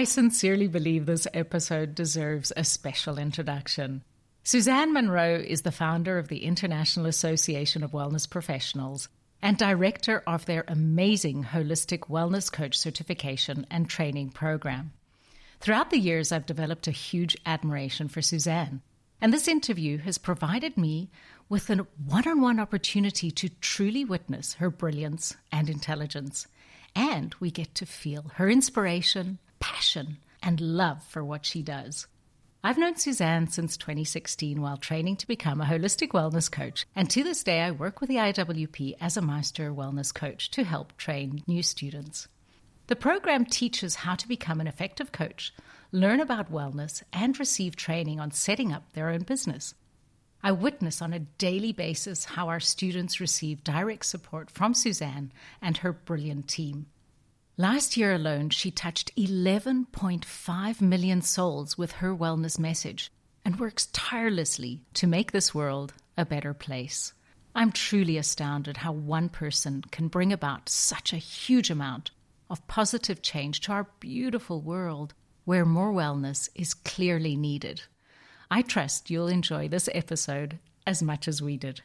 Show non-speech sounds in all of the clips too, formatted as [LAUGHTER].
I sincerely believe this episode deserves a special introduction. Suzanne Monroe is the founder of the International Association of Wellness Professionals and director of their amazing Holistic Wellness Coach certification and training program. Throughout the years, I've developed a huge admiration for Suzanne, and this interview has provided me with a one on one opportunity to truly witness her brilliance and intelligence. And we get to feel her inspiration, passion, and love for what she does. I've known Suzanne since 2016 while training to become a holistic wellness coach, and to this day I work with the IAWP as a master wellness coach to help train new students. The program teaches how to become an effective coach, learn about wellness, and receive training on setting up their own business. I witness on a daily basis how our students receive direct support from Suzanne and her brilliant team. Last year alone, she touched 11.5 million souls with her wellness message and works tirelessly to make this world a better place. I'm truly astounded how one person can bring about such a huge amount of positive change to our beautiful world where more wellness is clearly needed. I trust you'll enjoy this episode as much as we did.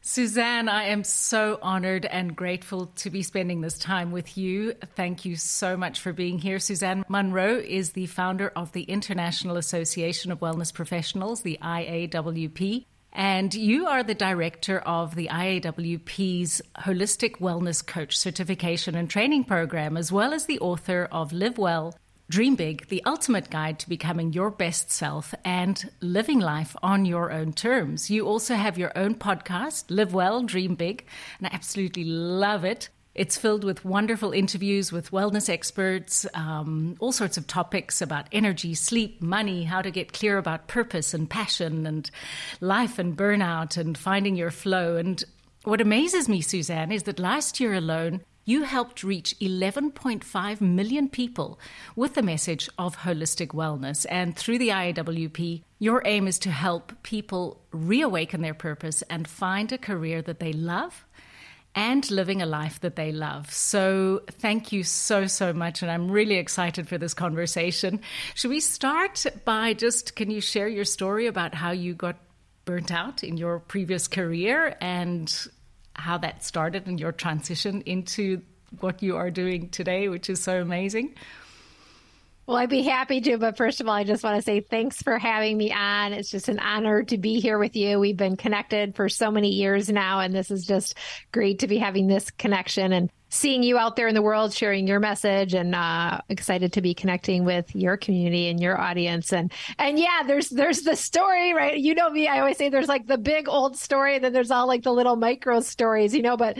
Suzanne, I am so honored and grateful to be spending this time with you. Thank you so much for being here. Suzanne Monroe is the founder of the International Association of Wellness Professionals, the IAWP. And you are the director of the IAWP's Holistic Wellness Coach Certification and Training Program, as well as the author of Live Well, Dream Big, the ultimate guide to becoming your best self and living life on your own terms. You also have your own podcast, Live Well, Dream Big, and I absolutely love it. It's filled with wonderful interviews with wellness experts, um, all sorts of topics about energy, sleep, money, how to get clear about purpose and passion and life and burnout and finding your flow. And what amazes me, Suzanne, is that last year alone, you helped reach 11.5 million people with the message of holistic wellness. And through the IAWP, your aim is to help people reawaken their purpose and find a career that they love and living a life that they love. So, thank you so, so much. And I'm really excited for this conversation. Should we start by just, can you share your story about how you got burnt out in your previous career and how that started and your transition into what you are doing today, which is so amazing. Well, I'd be happy to, but first of all, I just want to say thanks for having me on. It's just an honor to be here with you. We've been connected for so many years now, and this is just great to be having this connection and seeing you out there in the world sharing your message and uh, excited to be connecting with your community and your audience and and yeah there's there's the story right you know me i always say there's like the big old story and then there's all like the little micro stories you know but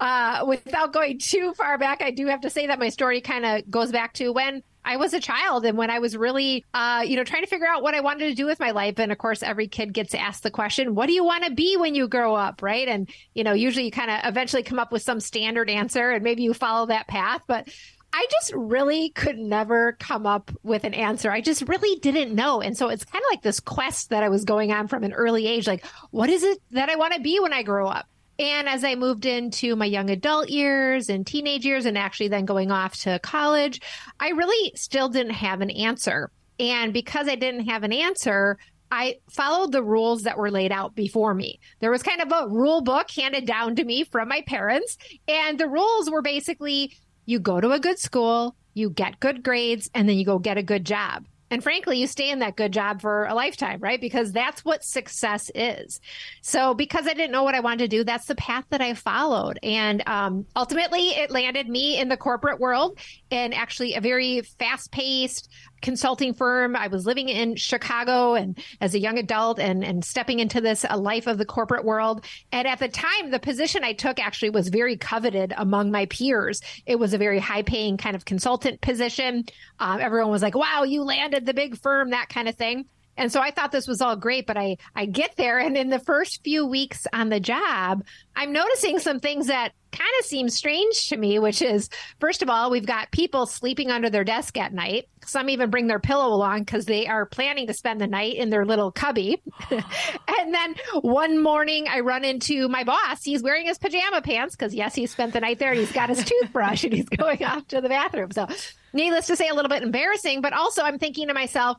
uh, without going too far back, I do have to say that my story kind of goes back to when I was a child and when I was really, uh, you know, trying to figure out what I wanted to do with my life. And of course, every kid gets asked the question, what do you want to be when you grow up? Right. And, you know, usually you kind of eventually come up with some standard answer and maybe you follow that path. But I just really could never come up with an answer. I just really didn't know. And so it's kind of like this quest that I was going on from an early age. Like, what is it that I want to be when I grow up? And as I moved into my young adult years and teenage years, and actually then going off to college, I really still didn't have an answer. And because I didn't have an answer, I followed the rules that were laid out before me. There was kind of a rule book handed down to me from my parents. And the rules were basically you go to a good school, you get good grades, and then you go get a good job. And frankly, you stay in that good job for a lifetime, right? Because that's what success is. So because I didn't know what I wanted to do, that's the path that I followed. And um, ultimately, it landed me in the corporate world and actually a very fast paced, consulting firm. I was living in Chicago and as a young adult and, and stepping into this a life of the corporate world. And at the time, the position I took actually was very coveted among my peers. It was a very high paying kind of consultant position. Um, everyone was like, wow, you landed the big firm, that kind of thing. And so I thought this was all great, but I, I get there and in the first few weeks on the job, I'm noticing some things that kind of seem strange to me, which is first of all, we've got people sleeping under their desk at night. Some even bring their pillow along because they are planning to spend the night in their little cubby. [LAUGHS] and then one morning I run into my boss. He's wearing his pajama pants because yes, he spent the night there and he's got his toothbrush and he's [LAUGHS] going off to the bathroom. So needless to say, a little bit embarrassing, but also I'm thinking to myself,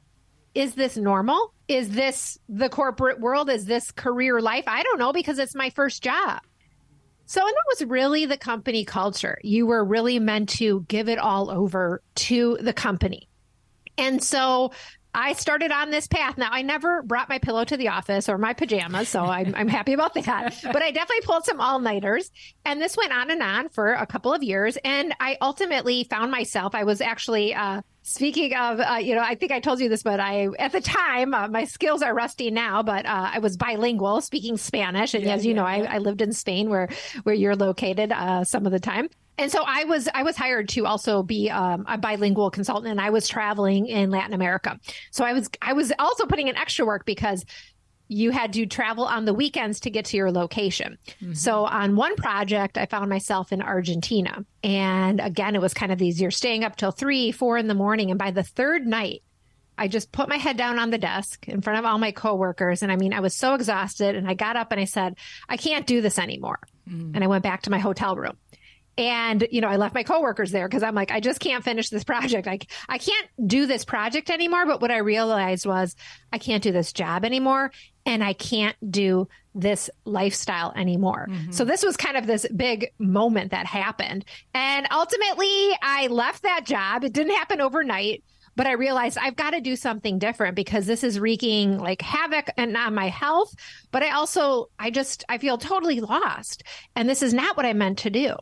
is this normal? Is this the corporate world? Is this career life? I don't know because it's my first job. So, and that was really the company culture. You were really meant to give it all over to the company. And so I started on this path. Now, I never brought my pillow to the office or my pajamas, so I'm, [LAUGHS] I'm happy about that. But I definitely pulled some all nighters. And this went on and on for a couple of years. And I ultimately found myself, I was actually, uh, Speaking of, uh, you know, I think I told you this, but I, at the time, uh, my skills are rusty now, but uh, I was bilingual, speaking Spanish, and yeah, as you yeah, know, yeah. I, I, lived in Spain, where where you're located, uh, some of the time. And so I was I was hired to also be um, a bilingual consultant, and I was traveling in Latin America. So I was I was also putting in extra work because you had to travel on the weekends to get to your location. Mm-hmm. So on one project, I found myself in Argentina. And again, it was kind of these you're staying up till three, four in the morning. And by the third night, I just put my head down on the desk in front of all my coworkers. And I mean, I was so exhausted. And I got up and I said, I can't do this anymore. Mm. And I went back to my hotel room. And, you know, I left my coworkers there because I'm like, I just can't finish this project. Like, I can't do this project anymore. But what I realized was I can't do this job anymore and I can't do this lifestyle anymore. Mm-hmm. So this was kind of this big moment that happened. And ultimately I left that job. It didn't happen overnight but I realized I've got to do something different because this is wreaking like havoc and on my health. But I also, I just, I feel totally lost. And this is not what I meant to do.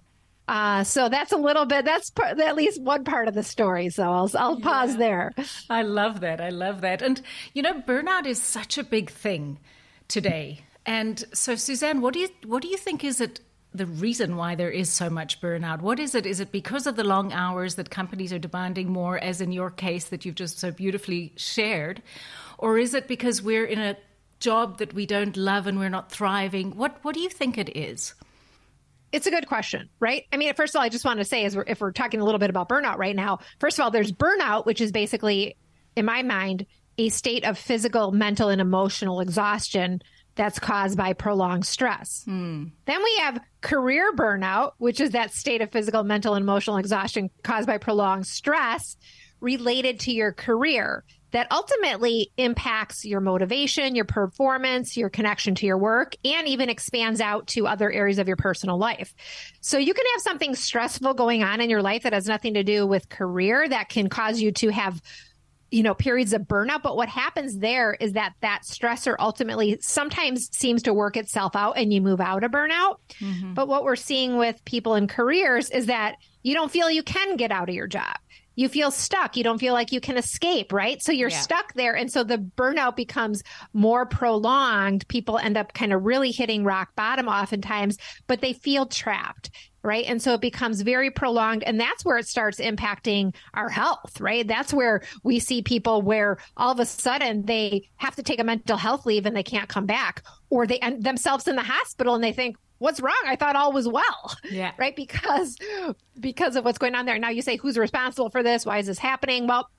Uh, so that's a little bit, that's part, at least one part of the story. So I'll, I'll pause yeah. there. I love that. I love that. And, you know, burnout is such a big thing today. And so, Suzanne, what do you, what do you think is it the reason why there is so much burnout? What is it? Is it because of the long hours that companies are demanding more, as in your case that you've just so beautifully shared? Or is it because we're in a job that we don't love and we're not thriving? What, what do you think it is? It's a good question, right? I mean, first of all, I just want to say, is if we're talking a little bit about burnout right now, first of all, there's burnout, which is basically, in my mind, a state of physical, mental, and emotional exhaustion that's caused by prolonged stress. Hmm. Then we have career burnout, which is that state of physical, mental, and emotional exhaustion caused by prolonged stress related to your career that ultimately impacts your motivation, your performance, your connection to your work, and even expands out to other areas of your personal life. So you can have something stressful going on in your life that has nothing to do with career that can cause you to have you know periods of burnout but what happens there is that that stressor ultimately sometimes seems to work itself out and you move out of burnout mm-hmm. but what we're seeing with people in careers is that you don't feel you can get out of your job you feel stuck. You don't feel like you can escape, right? So you're yeah. stuck there. And so the burnout becomes more prolonged. People end up kind of really hitting rock bottom oftentimes, but they feel trapped. Right. And so it becomes very prolonged. And that's where it starts impacting our health, right? That's where we see people where all of a sudden they have to take a mental health leave and they can't come back, or they end themselves in the hospital and they think, what's wrong? I thought all was well. Yeah. Right. Because, because of what's going on there. Now you say, who's responsible for this? Why is this happening? Well,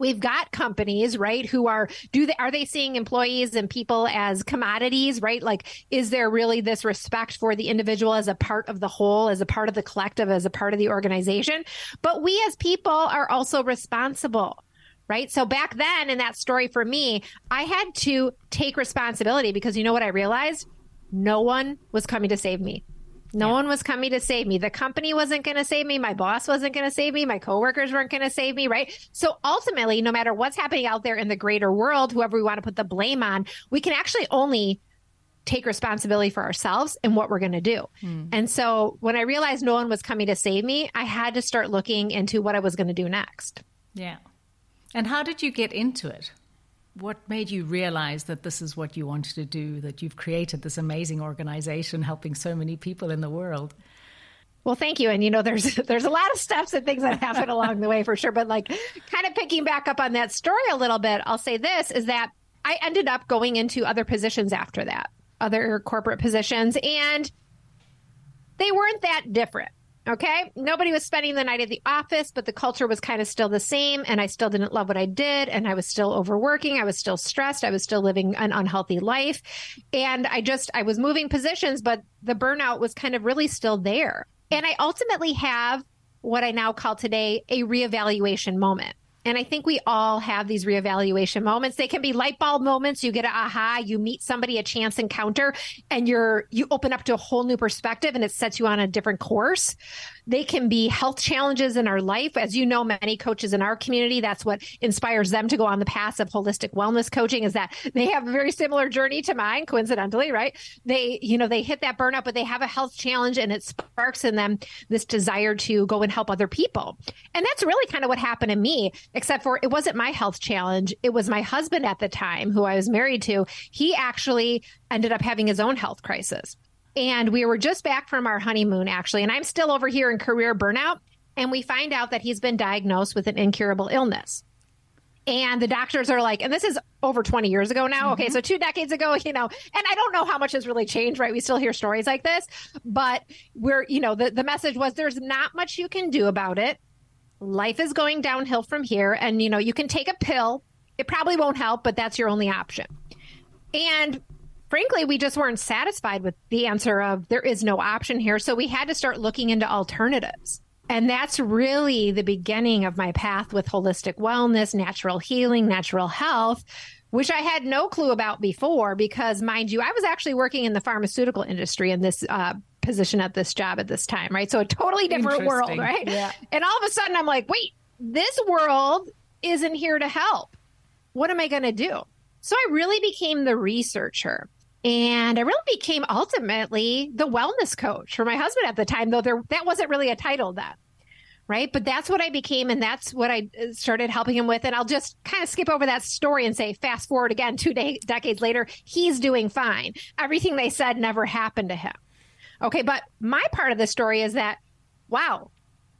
we've got companies right who are do they are they seeing employees and people as commodities right like is there really this respect for the individual as a part of the whole as a part of the collective as a part of the organization but we as people are also responsible right so back then in that story for me i had to take responsibility because you know what i realized no one was coming to save me. No yeah. one was coming to save me. The company wasn't going to save me. My boss wasn't going to save me. My coworkers weren't going to save me. Right. So ultimately, no matter what's happening out there in the greater world, whoever we want to put the blame on, we can actually only take responsibility for ourselves and what we're going to do. Hmm. And so when I realized no one was coming to save me, I had to start looking into what I was going to do next. Yeah. And how did you get into it? What made you realize that this is what you wanted to do, that you've created this amazing organization helping so many people in the world? Well, thank you. And you know, there's [LAUGHS] there's a lot of steps and things that happen [LAUGHS] along the way for sure. But like kind of picking back up on that story a little bit, I'll say this is that I ended up going into other positions after that, other corporate positions, and they weren't that different. Okay. Nobody was spending the night at the office, but the culture was kind of still the same. And I still didn't love what I did. And I was still overworking. I was still stressed. I was still living an unhealthy life. And I just, I was moving positions, but the burnout was kind of really still there. And I ultimately have what I now call today a reevaluation moment. And I think we all have these reevaluation moments. They can be light bulb moments. You get an aha, you meet somebody, a chance encounter, and you're, you open up to a whole new perspective and it sets you on a different course. They can be health challenges in our life. As you know, many coaches in our community, that's what inspires them to go on the path of holistic wellness coaching is that they have a very similar journey to mine, coincidentally, right? They, you know, they hit that burnout, but they have a health challenge and it sparks in them this desire to go and help other people. And that's really kind of what happened to me, except for it wasn't my health challenge. It was my husband at the time who I was married to. He actually ended up having his own health crisis. And we were just back from our honeymoon, actually. And I'm still over here in career burnout. And we find out that he's been diagnosed with an incurable illness. And the doctors are like, and this is over 20 years ago now. Mm-hmm. Okay. So two decades ago, [LAUGHS] you know, and I don't know how much has really changed, right? We still hear stories like this, but we're, you know, the, the message was there's not much you can do about it. Life is going downhill from here. And, you know, you can take a pill. It probably won't help, but that's your only option. And frankly, we just weren't satisfied with the answer of there is no option here. So we had to start looking into alternatives. And that's really the beginning of my path with holistic wellness, natural healing, natural health, which I had no clue about before because, mind you, I was actually working in the pharmaceutical industry in this uh, position at this job at this time, right? So a totally different world, right? Yeah. And all of a sudden I'm like, wait, this world isn't here to help. What am I going to do? So I really became the researcher. And I really became ultimately the wellness coach for my husband at the time, though there that wasn't really a title then. Right. But that's what I became. And that's what I uh, started helping him with. And I'll just kind of skip over that story and say, fast forward again, two de- decades later, he's doing fine. Everything they said never happened to him. Okay. But my part of the story is that, wow,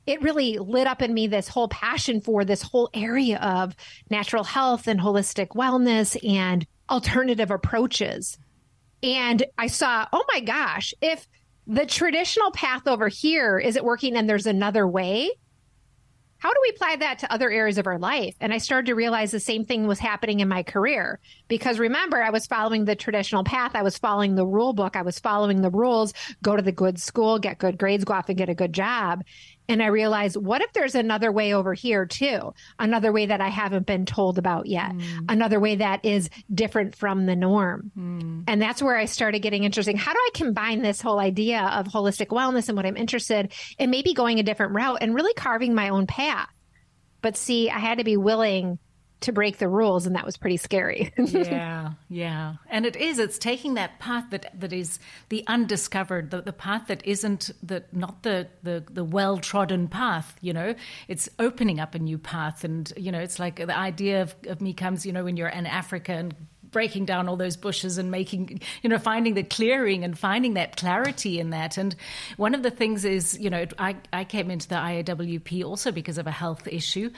it really lit up in me this whole passion for this whole area of natural health and holistic wellness and alternative approaches and I saw, oh my gosh, if the traditional path over here isn't working and there's another way, how do we apply that to other areas of our life? And I started to realize the same thing was happening in my career. Because remember, I was following the traditional path. I was following the rule book. I was following the rules, go to the good school, get good grades, go off and get a good job. And I realized, what if there's another way over here too? Another way that I haven't been told about yet. Mm. Another way that is different from the norm. Mm. And that's where I started getting interesting. How do I combine this whole idea of holistic wellness and what I'm interested in and maybe going a different route and really carving my own path? But see, I had to be willing to break the rules and that was pretty scary. [LAUGHS] yeah, yeah. And it is, it's taking that path that, that is the undiscovered, the, the path that isn't the not the, the, the well trodden path, you know. It's opening up a new path and you know, it's like the idea of, of me comes, you know, when you're in Africa and breaking down all those bushes and making, you know, finding the clearing and finding that clarity in that. And one of the things is, you know, I, I came into the IAWP also because of a health issue.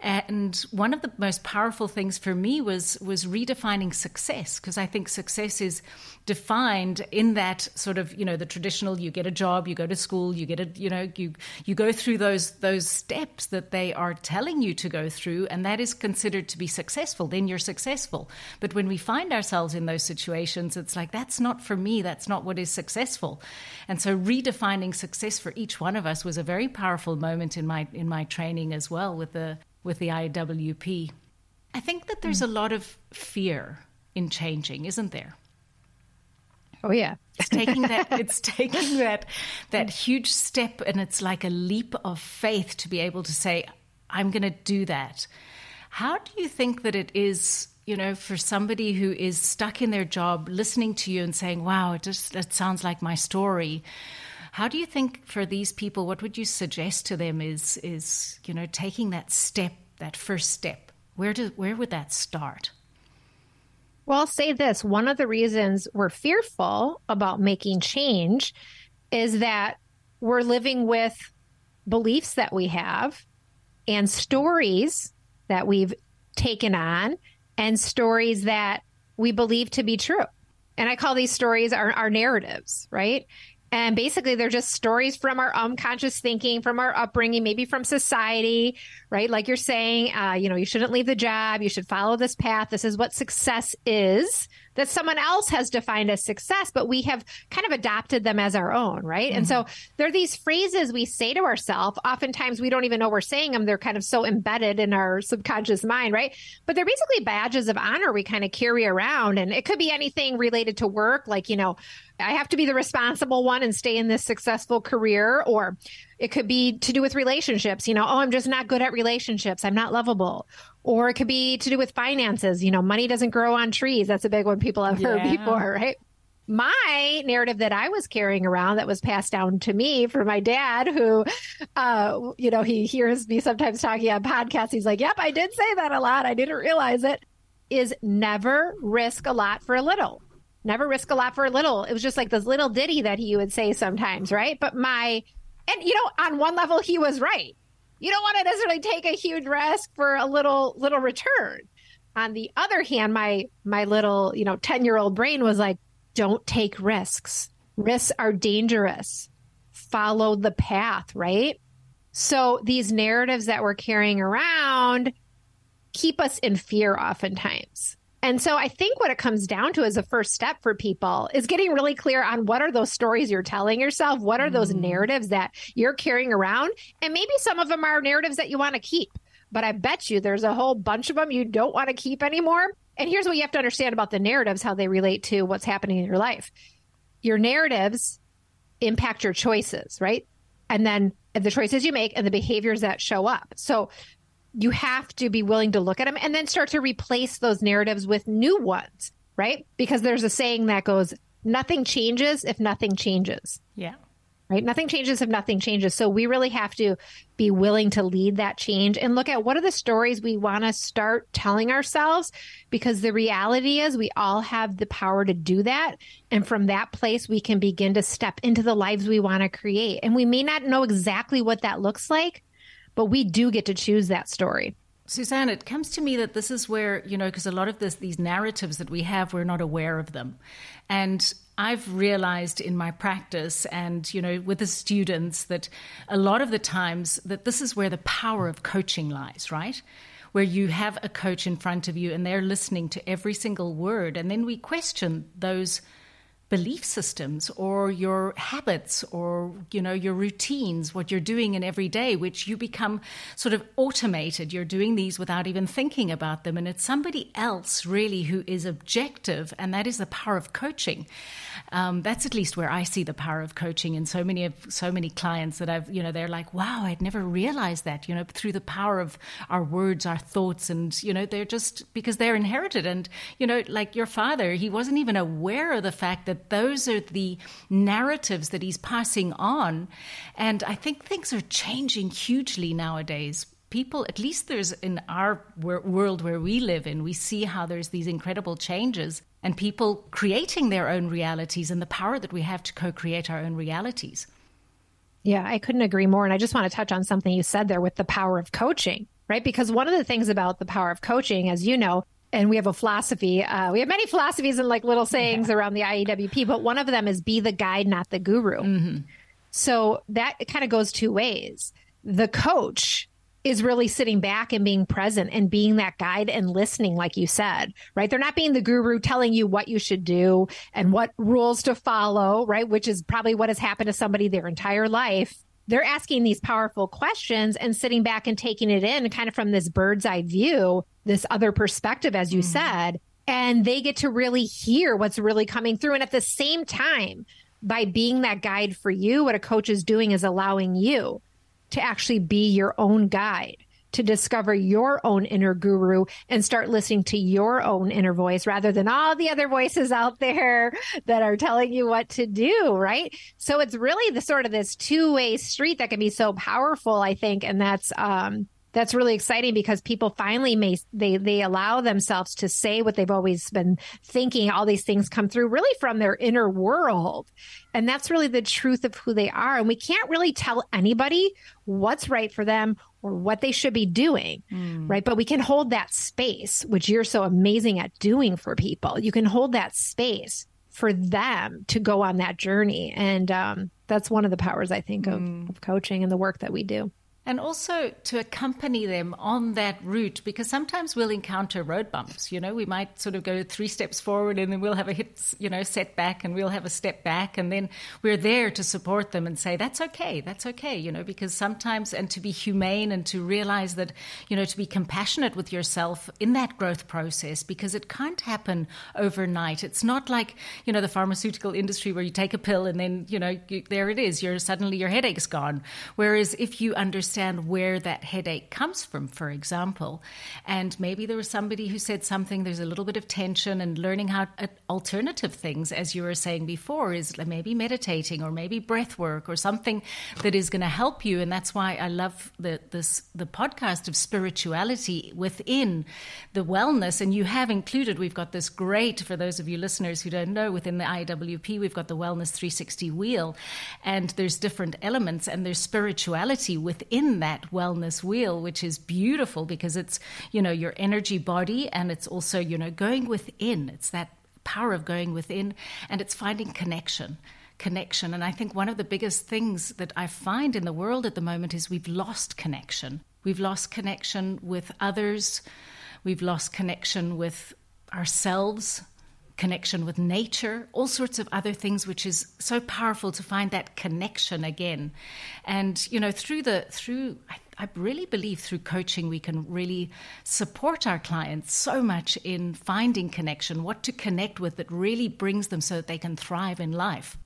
And one of the most powerful things for me was was redefining success because I think success is defined in that sort of you know the traditional you get a job you go to school you get a you know you you go through those those steps that they are telling you to go through and that is considered to be successful then you're successful but when we find ourselves in those situations it's like that's not for me that's not what is successful and so redefining success for each one of us was a very powerful moment in my in my training as well with the with the IAWP I think that there's mm. a lot of fear in changing isn't there Oh yeah. it's taking that [LAUGHS] it's taking that that huge step and it's like a leap of faith to be able to say I'm going to do that. How do you think that it is, you know, for somebody who is stuck in their job listening to you and saying, "Wow, it just that sounds like my story." How do you think for these people what would you suggest to them is is, you know, taking that step, that first step? Where do where would that start? Well, I'll say this one of the reasons we're fearful about making change is that we're living with beliefs that we have and stories that we've taken on and stories that we believe to be true. And I call these stories our, our narratives, right? And basically, they're just stories from our unconscious thinking, from our upbringing, maybe from society, right? Like you're saying, uh, you know, you shouldn't leave the job. You should follow this path. This is what success is that someone else has defined as success, but we have kind of adopted them as our own, right? Mm-hmm. And so mm-hmm. there are these phrases we say to ourselves. Oftentimes we don't even know we're saying them. They're kind of so embedded in our subconscious mind, right? But they're basically badges of honor we kind of carry around. And it could be anything related to work, like, you know, I have to be the responsible one and stay in this successful career, or it could be to do with relationships. You know, oh, I'm just not good at relationships. I'm not lovable. Or it could be to do with finances. You know, money doesn't grow on trees. That's a big one people have heard yeah. before, right? my narrative that I was carrying around that was passed down to me from my dad, who, uh, you know, he hears me sometimes talking on podcasts. He's like, yep, I did say that a lot. I didn't realize it is never risk a lot for a little. Never risk a lot for a little. It was just like this little ditty that he would say sometimes, right? But my and you know, on one level, he was right. You don't want to necessarily take a huge risk for a little little return. On the other hand, my my little you know ten year old brain was like, don't take risks. Risks are dangerous. Follow the path, right? So these narratives that we're carrying around keep us in fear oftentimes. And so I think what it comes down to as a first step for people is getting really clear on what are those stories you're telling yourself? What are those mm. narratives that you're carrying around? And maybe some of them are narratives that you want to keep. But I bet you there's a whole bunch of them you don't want to keep anymore. And here's what you have to understand about the narratives, how they relate to what's happening in your life. Your narratives impact your choices, right? And then the choices you make and the behaviors that show up. So you have to be willing to look at them and then start to replace those narratives with new ones, right? Because there's a saying that goes, nothing changes if nothing changes. Yeah. Right? Nothing changes if nothing changes. So we really have to be willing to lead that change and look at what are the stories we want to start telling ourselves because the reality is we all have the power to do that. And from that place, we can begin to step into the lives we want to create. And we may not know exactly what that looks like, but we do get to choose that story. Suzanne, it comes to me that this is where, you know, because a lot of this, these narratives that we have, we're not aware of them. And I've realized in my practice and, you know, with the students that a lot of the times that this is where the power of coaching lies, right? Where you have a coach in front of you and they're listening to every single word. And then we question those belief systems or your habits or you know your routines what you're doing in every day which you become sort of automated. You're doing these without even thinking about them. And it's somebody else really who is objective and that is the power of coaching. Um, that's at least where I see the power of coaching and so many of so many clients that I've you know they're like wow I'd never realized that you know through the power of our words our thoughts and you know they're just because they're inherited. And you know like your father he wasn't even aware of the fact that that those are the narratives that he's passing on. And I think things are changing hugely nowadays. People, at least there's in our world where we live in, we see how there's these incredible changes and people creating their own realities and the power that we have to co create our own realities. Yeah, I couldn't agree more. And I just want to touch on something you said there with the power of coaching, right? Because one of the things about the power of coaching, as you know, and we have a philosophy. Uh, we have many philosophies and like little sayings yeah. around the IAWP, but one of them is be the guide, not the guru. Mm-hmm. So that kind of goes two ways. The coach is really sitting back and being present and being that guide and listening, like you said, right? They're not being the guru telling you what you should do and what rules to follow, right? Which is probably what has happened to somebody their entire life they're asking these powerful questions and sitting back and taking it in kind of from this bird's eye view, this other perspective, as you mm. said. And they get to really hear what's really coming through. And at the same time, by being that guide for you, what a coach is doing is allowing you to actually be your own guide to discover your own inner guru and start listening to your own inner voice rather than all the other voices out [LAUGHS] there that are telling you what to do, right? So it's really the sort of this two way street that can be so powerful, I think. And that's, um, that's really exciting because people finally may they they allow themselves to say what they've always been thinking all these things come through really from their inner world and that's really the truth of who they are and we can't really tell anybody what's right for them or what they should be doing, mm. right? But we can hold that space, which you're so amazing at doing for people. You can hold that space for them to go on that journey. And um, that's one of the powers, I think, of, mm. of coaching and the work that we do. And also to accompany them on that route, because sometimes we'll encounter road bumps. You know, we might sort of go three steps forward and then we'll have a hit, you know, setback and we'll have a step back. And then we're there to support them and say, that's okay, that's okay, you know, because sometimes, and to be humane and to realize that, you know, to be compassionate with yourself in that growth process, because it can't happen overnight. It's not like, you know, the pharmaceutical industry where you take a pill and then, you know, you, there it is, you're suddenly your headache's gone. Whereas if you understand understand where that headache comes from, for example. And maybe there was somebody who said something, there's a little bit of tension, and learning how uh, alternative things, as you were saying before, is maybe meditating or maybe breath work or something that is going to help you. And that's why I love the, this, the podcast of spirituality within the wellness. And you have included, we've got this great, for those of you listeners who don't know, within the IAWP, we've got the Wellness 360 wheel, and there's different elements, and there's spirituality within that wellness wheel, which is beautiful because it's, you know, your energy body and it's also, you know, going within. It's that power of going within and it's finding connection connection. And I think one of the biggest things that I find in the world at the moment is we've lost connection. We've lost connection with others. We've lost connection with ourselves, connection with nature, all sorts of other things, which is so powerful to find that connection again. And you know, through the through. I, I really believe through coaching we can really support our clients so much in finding connection, what to connect with that really brings them so that they can thrive in life.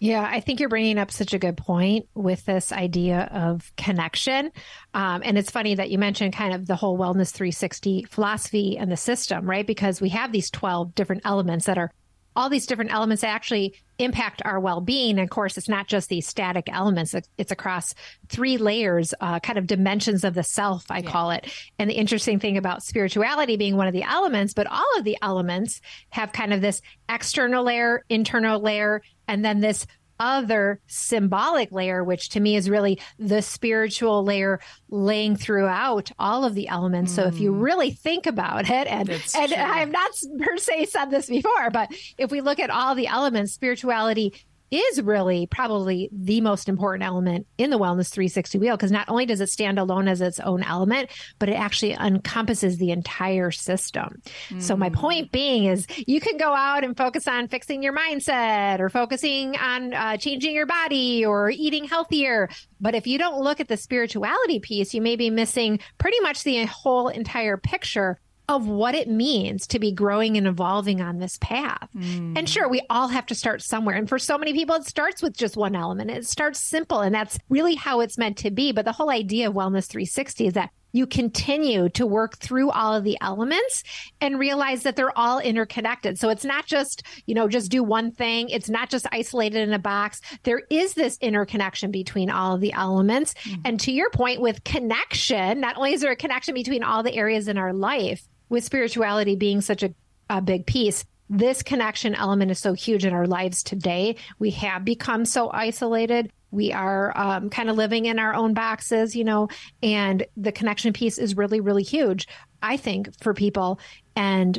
Yeah, I think you're bringing up such a good point with this idea of connection. Um, and it's funny that you mentioned kind of the whole Wellness 360 philosophy and the system, right? Because we have these 12 different elements that are all these different elements that actually impact our well-being. And of course, it's not just these static elements; it's across three layers, uh, kind of dimensions of the self, I yeah. call it. And the interesting thing about spirituality being one of the elements, but all of the elements have kind of this external layer, internal layer, and then this other symbolic layer, which to me is really the spiritual layer laying throughout all of the elements. Mm. So if you mm. really think about it, and, and I have not per se said this before, but if we look at all the elements, spirituality is really probably the most important element in the Wellness 360 wheel because not only does it stand alone as its own element, but it actually encompasses the entire system. Mm. So, my mm. point being is you can go out and focus on fixing your mindset or focusing on uh, changing your body or eating healthier. But if you don't look at the spirituality piece, you may be missing pretty much the whole entire picture of what it means to be growing and evolving on this path. Mm. And sure, we all have to start somewhere. And for so many people, it starts with just one element. It starts simple, and that's really how it's meant to be. But the whole idea of Wellness 360 is that you continue to work through all of the elements and realize that they're all interconnected. So it's not just, you know, just do one thing. It's not just isolated in a box. There is this interconnection between all of the elements. Mm-hmm. And to your point with connection, not only is there a connection between all the areas in our life, with spirituality being such a, a big piece, this connection element is so huge in our lives today. We have become so isolated. We are um, kind of living in our own boxes, you know, and the connection piece is really, really huge, I think, for people. And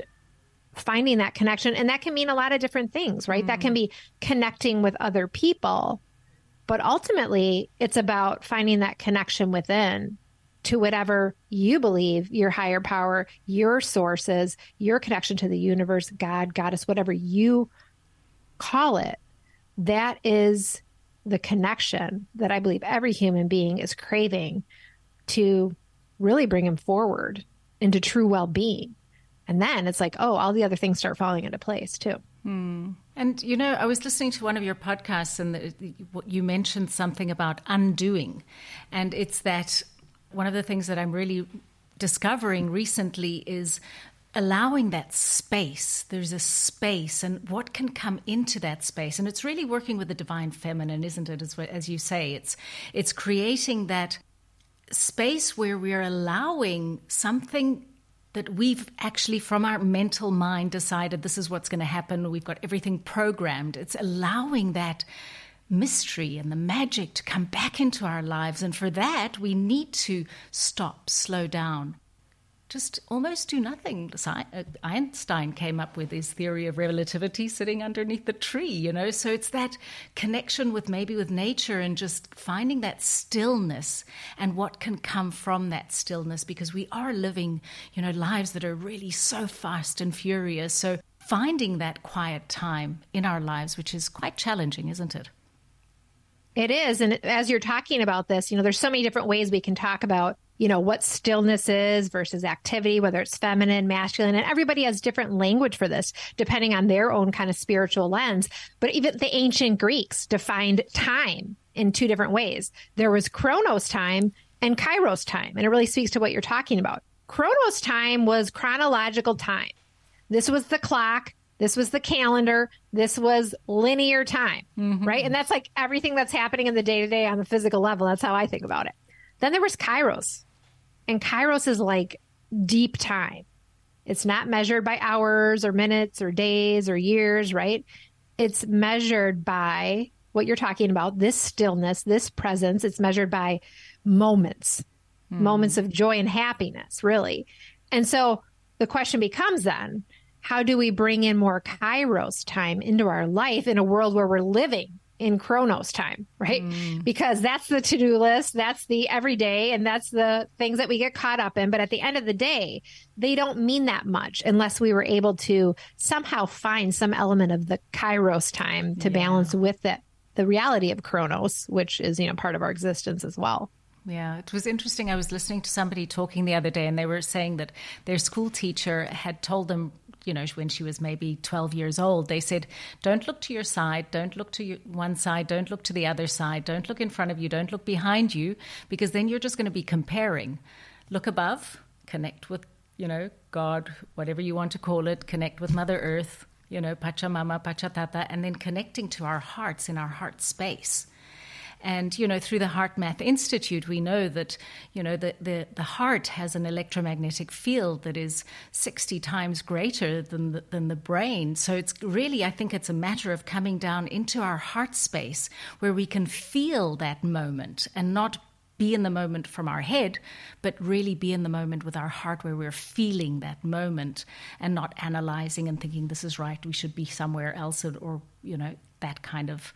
finding that connection, and that can mean a lot of different things, right? Mm. That can be connecting with other people. But ultimately, it's about finding that connection within to whatever you believe your higher power, your sources, your connection to the universe, God, goddess, whatever you call it. That is the connection that I believe every human being is craving to really bring him forward into true well being. And then it's like, oh, all the other things start falling into place too. Hmm. And you know, I was listening to one of your podcasts, and the, you mentioned something about undoing, and it's that one of the things that I'm really discovering recently is allowing that space. There's a space, and what can come into that space, and it's really working with the divine feminine, isn't it? As, as you say, it's it's creating that space where we're allowing something that we've actually from our mental mind decided this is what's going to happen we've got everything programmed it's allowing that mystery and the magic to come back into our lives. And for that, we need to stop, slow down, just almost do nothing. Einstein came up with his theory of relativity sitting underneath the tree, you know. So it's that connection with maybe with nature and just finding that stillness and what can come from that stillness because we are living, you know, lives that are really so fast and furious. So finding that quiet time in our lives, which is quite challenging, isn't it? It is. And as you're talking about this, you know, there's so many different ways we can talk about you know, what stillness is versus activity, whether it's feminine, masculine, and everybody has different language for this depending on their own kind of spiritual lens. But even the ancient Greeks defined time in two different ways. There was chronos time and kairos time, and it really speaks to what you're talking about. Chronos time was chronological time. This was the clock. This was the calendar. This was linear time, mm-hmm. right? And that's like everything that's happening in the day to day on the physical level. That's how I think about it. Then there was kairos, and Kairos is like deep time. It's not measured by hours or minutes or days or years, right? It's measured by what you're talking about this stillness, this presence. It's measured by moments, mm. moments of joy and happiness, really. And so the question becomes then how do we bring in more Kairos time into our life in a world where we're living in Chronos time, right? Mm. Because that's the to do list, that's the everyday, and that's the things that we get caught up in. But at the end of the day, they don't mean that much unless we were able to somehow find some element of the Kairos time to yeah. balance with it, the reality of Chronos, which is, you know, part of our existence as well. Yeah, it was interesting. I was listening to somebody talking the other day, and they were saying that their school teacher had told them you know, when she was maybe 12 years old, they said, don't look to your side, don't look to your, one side, don't look to the other side, don't look in front of you, don't look behind you, because then you're just going to be comparing. Look above, connect with, you know, God, whatever you want to call it, connect with Mother Earth, you know, Pachamama, Pachatata, and then connecting to our hearts in our heart space. And, you know, through the HeartMath Institute, we know that, you know, the, the, the heart has an electromagnetic field that is 60 times greater than the, than the brain. So it's really, I think it's a matter of coming down into our heart space where we can feel that moment and not be in the moment from our head, but really be in the moment with our heart where we're feeling that moment and not analyzing and thinking this is right, we should be somewhere else, or, or you know, that kind of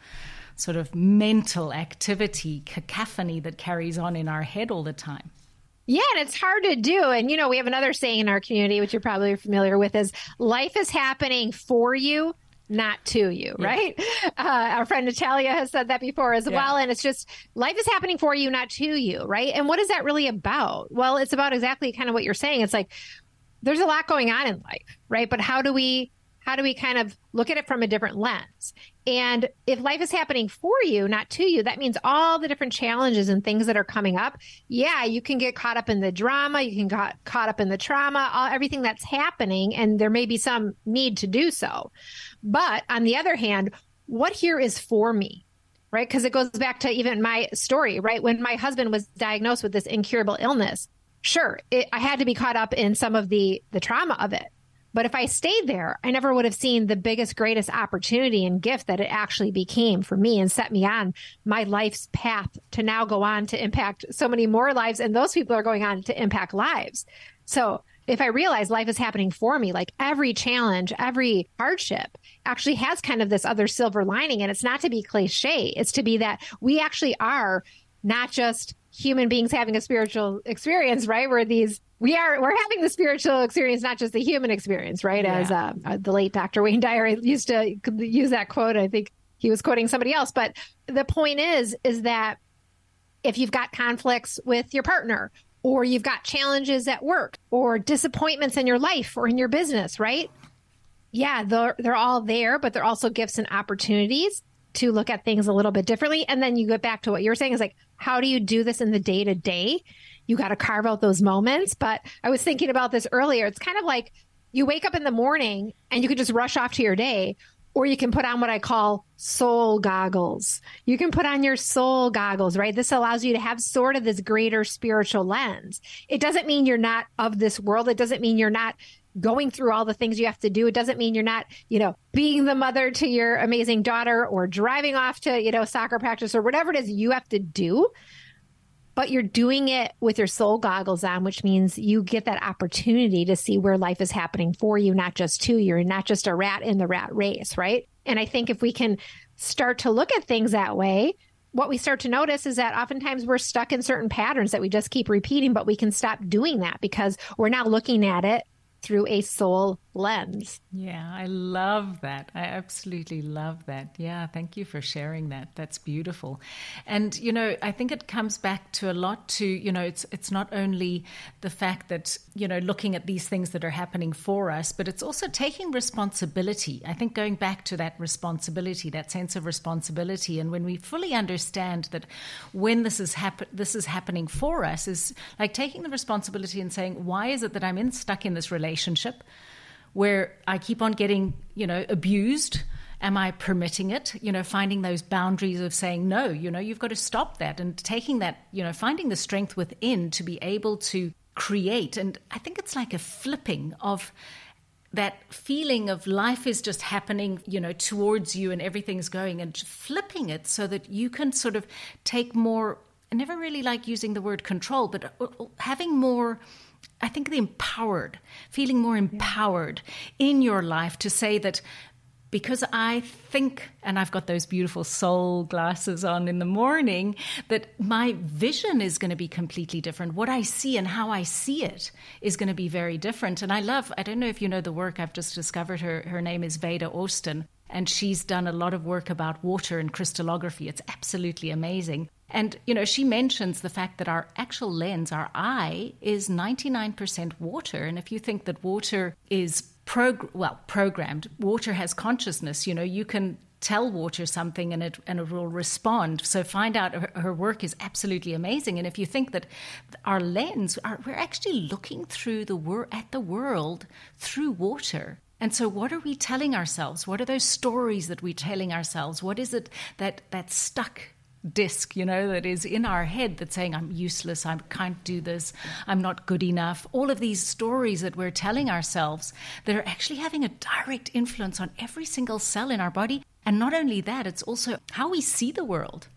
sort of mental activity, cacophony that carries on in our head all the time. Yeah, and it's hard to do. And, you know, we have another saying in our community, which you're probably familiar with, is life is happening for you, not to you, yeah. right? Uh, our friend Natalia has said that before as yeah. well. And it's just life is happening for you, not to you, right? And what is that really about? Well, it's about exactly kind of what you're saying. It's like there's a lot going on in life, right? But how do we how do we kind of look at it from a different lens? And if life is happening for you, not to you, that means all the different challenges and things that are coming up. Yeah, you can get caught up in the drama, you can get caught up in the trauma, all, everything that's happening, and there may be some need to do so. But on the other hand, what here is for me? Right? Because it goes back to even my story, right? When my husband was diagnosed with this incurable illness, sure, it, I had to be caught up in some of the the trauma of it. But if I stayed there, I never would have seen the biggest, greatest opportunity and gift that it actually became for me and set me on my life's path to now go on to impact so many more lives. And those people are going on to impact lives. So if I realize life is happening for me, like every challenge, every hardship actually has kind of this other silver lining. And it's not to be cliche, it's to be that we actually are not just human beings having a spiritual experience, right? We're these we are we're having the spiritual experience, not just the human experience, right? Yeah. As uh, uh, the late Dr. Wayne Dyer used to use that quote. I think he was quoting somebody else, but the point is, is that if you've got conflicts with your partner, or you've got challenges at work, or disappointments in your life or in your business, right? Yeah, they're they're all there, but they're also gifts and opportunities to look at things a little bit differently. And then you get back to what you're saying is like, how do you do this in the day to day? You got to carve out those moments. But I was thinking about this earlier. It's kind of like you wake up in the morning and you can just rush off to your day, or you can put on what I call soul goggles. You can put on your soul goggles, right? This allows you to have sort of this greater spiritual lens. It doesn't mean you're not of this world. It doesn't mean you're not going through all the things you have to do. It doesn't mean you're not, you know, being the mother to your amazing daughter or driving off to, you know, soccer practice or whatever it is you have to do. But you're doing it with your soul goggles on, which means you get that opportunity to see where life is happening for you, not just to you. You're not just a rat in the rat race, right? And I think if we can start to look at things that way, what we start to notice is that oftentimes we're stuck in certain patterns that we just keep repeating, but we can stop doing that because we're now looking at it through a soul lens. Yeah, I love that. I absolutely love that. Yeah, thank you for sharing that. That's beautiful. And you know, I think it comes back to a lot to, you know, it's it's not only the fact that, you know, looking at these things that are happening for us, but it's also taking responsibility. I think going back to that responsibility, that sense of responsibility and when we fully understand that when this is this is happening for us is like taking the responsibility and saying, why is it that I'm in stuck in this relationship? Where I keep on getting, you know, abused? Am I permitting it? You know, finding those boundaries of saying, no, you know, you've got to stop that and taking that, you know, finding the strength within to be able to create. And I think it's like a flipping of that feeling of life is just happening, you know, towards you and everything's going and flipping it so that you can sort of take more. I never really like using the word control, but uh, uh, having more I think the empowered, feeling more empowered yeah. in your life to say that because I think, and I've got those beautiful soul glasses on in the morning, that my vision is going to be completely different. What I see and how I see it is going to be very different. And I love, I don't know if you know the work I've just discovered, her, her name is Veda Austin, and she's done a lot of work about water and crystallography. It's absolutely amazing. And, you know, she mentions the fact that our actual lens, our eye, is 99% water. And if you think that water is, prog- well, programmed, water has consciousness, you know, you can tell water something and it and it will respond. So find out her, her, work is absolutely amazing. And if you think that our lens we're actually looking through the at the world through water. And so what are we telling ourselves? What are those stories that we're telling ourselves? What is it that that's stuck disc, you know, that is in our head that's saying, I'm useless, I can't do this, I'm not good enough. All of these stories that we're telling ourselves that are actually having a direct influence on every single cell in our body. And not only that, it's also how we see the world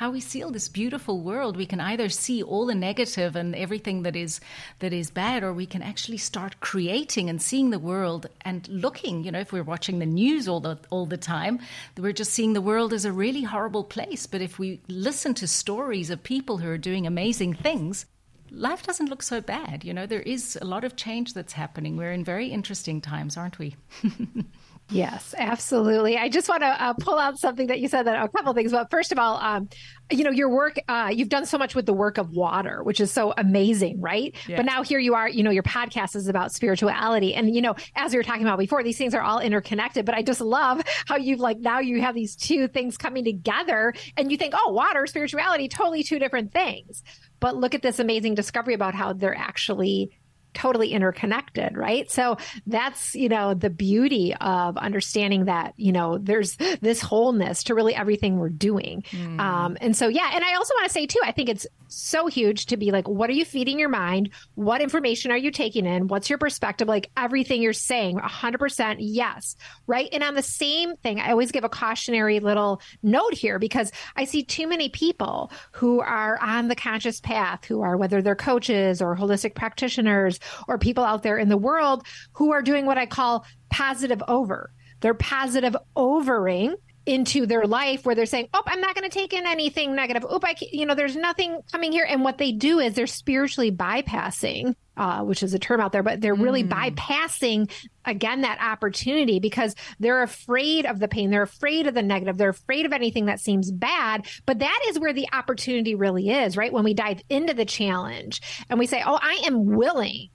how we see this beautiful world. We can either see all the negative and everything that is that is bad or we can actually start creating and seeing the world and looking. You know if we're watching the news all the all the time we're just seeing the world as a really horrible place. But if we listen to stories of people who are doing amazing things life doesn't look so bad. You know there is a lot of change that's happening. We're in very interesting times aren't we [LAUGHS] Yes, absolutely. I just want to uh, pull out something that you said that a couple things. But first of all, um, you know, your work, uh, you've done so much with the work of water, which is so amazing, right? Yeah. But now here you are, you know, your podcast is about spirituality. And, you know, as we were talking about before, these things are all interconnected. But I just love how you've like now you have these two things coming together and you think, oh, water, spirituality, totally two different things. But look at this amazing discovery about how they're actually totally interconnected, right? So that's, you know, the beauty of understanding that, you know, there's this wholeness to really everything we're doing. Mm. Um, and so, yeah. And I also want to say too, I think it's so huge to be like, what are you feeding your mind? What information are you taking in? What's your perspective? Like everything you're saying, 100% yes. Right. And on the same thing, I always give a cautionary little note here because I see too many people who are on the conscious path, who are, whether they're coaches or holistic practitioners or people out there in the world who are doing what I call positive over. They're positive overing into their life where they're saying, "Oh, I'm not going to take in anything negative. Oh, I, you know, there's nothing coming here." And what they do is they're spiritually bypassing, uh, which is a term out there, but they're really mm. bypassing again that opportunity because they're afraid of the pain, they're afraid of the negative, they're afraid of anything that seems bad. But that is where the opportunity really is, right? When we dive into the challenge and we say, "Oh, I am willing."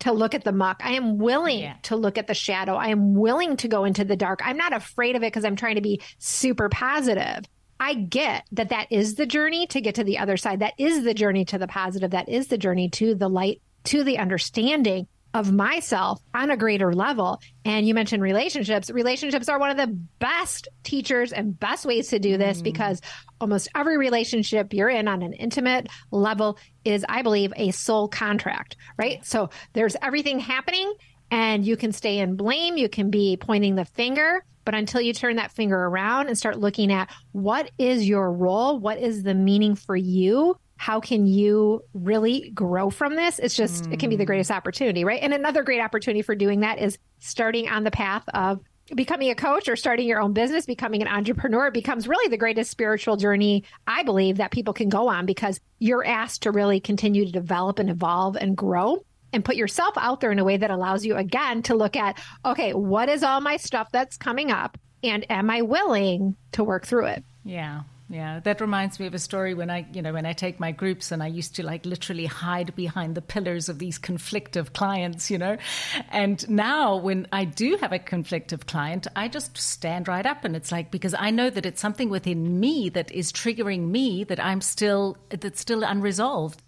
To look at the muck. I am willing yeah. to look at the shadow. I am willing to go into the dark. I'm not afraid of it because I'm trying to be super positive. I get that that is the journey to get to the other side. That is the journey to the positive. That is the journey to the light, to the understanding of myself on a greater level. And you mentioned relationships. Relationships are one of the best teachers and best ways to do this mm. because almost every relationship you're in on an intimate level is, I believe, a soul contract, right? So there's everything happening And you can stay in blame, you can be pointing the finger, but until you turn that finger around and start looking at what is your role, what is the meaning for you, how can you really grow from this? It's just, mm. it can be the greatest opportunity, right? And another great opportunity for doing that is starting on the path of becoming a coach or starting your own business, becoming an entrepreneur, it becomes really the greatest spiritual journey I believe that people can go on because you're asked to really continue to develop and evolve and grow and put yourself out there in a way that allows you again to look at, okay, what is all my stuff that's coming up? And am I willing to work through it? Yeah. Yeah, that reminds me of a story when I, you know, when I take my groups and I used to like literally hide behind the pillars of these conflictive clients, you know. And now when I do have a conflictive client, I just stand right up and it's like because I know that it's something within me that is triggering me that I'm still that's still unresolved.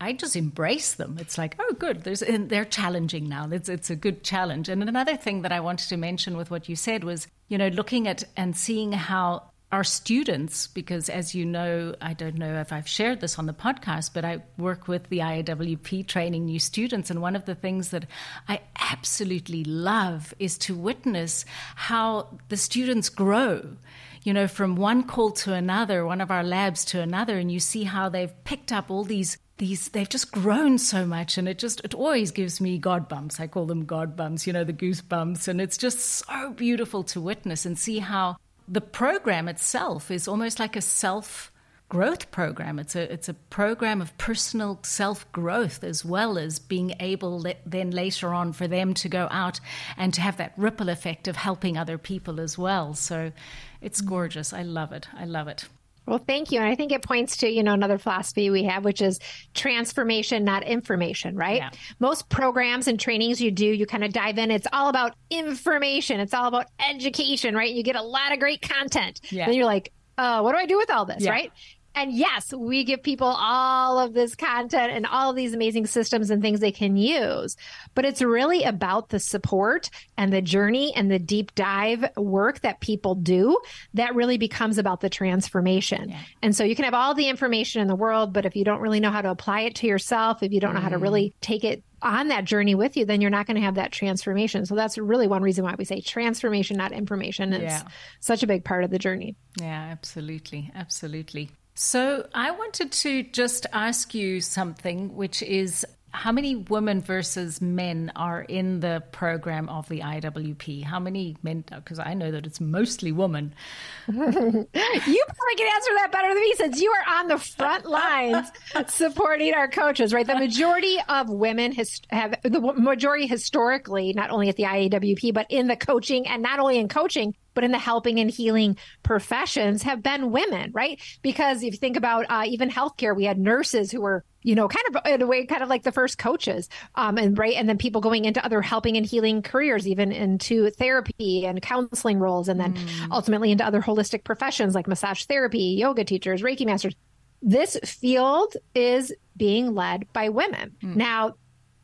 I just embrace them. It's like, oh, good. There's, they're challenging now. It's, it's a good challenge. And another thing that I wanted to mention with what you said was, you know, looking at and seeing how our students, because as you know, I don't know if I've shared this on the podcast, but I work with the IAWP training new students. And one of the things that I absolutely love is to witness how the students grow you know, from one call to another, one of our labs to another, and you see how they've picked up all these these they've just grown so much and it just it always gives me god bumps i call them god bumps you know the goosebumps and it's just so beautiful to witness and see how the program itself is almost like a self growth program. It's a it's a program of personal self growth as well as being able le- then later on for them to go out and to have that ripple effect of helping other people as well. So it's gorgeous. I love it. I love it. Well, thank you. And I think it points to, you know, another philosophy we have, which is transformation, not information, right? Yeah. Most programs and trainings you do, you kind of dive in. It's all about information. It's all about education, right? You get a lot of great content. Yeah. Then you're like, uh, what do I do with all this, yeah. right? And yes, we give people all of this content and all of these amazing systems and things they can use. But it's really about the support and the journey and the deep dive work that people do that really becomes about the transformation. Yeah. And so you can have all the information in the world, but if you don't really know how to apply it to yourself, if you don't know how to really mm. take it on that journey with you, then you're not going to have that transformation. So that's really one reason why we say transformation, not information. It's yeah. such a big part of the journey. Yeah, absolutely. Absolutely. So I wanted to just ask you something, which is how many women versus men are in the program of the IAWP? How many men? Because I know that it's mostly women. [LAUGHS] you probably can answer that better than me since you are on the front lines [LAUGHS] supporting our coaches, right? The majority of women has, have the majority historically, not only at the IAWP, but in the coaching and not only in coaching, but in the helping and healing professions have been women, right? Because if you think about uh, even healthcare, we had nurses who were you know, kind of in a way, kind of like the first coaches, um, and right, and then people going into other helping and healing careers, even into therapy and counseling roles, and then mm. ultimately into other holistic professions like massage therapy, yoga teachers, Reiki masters. This field is being led by women. Mm. Now,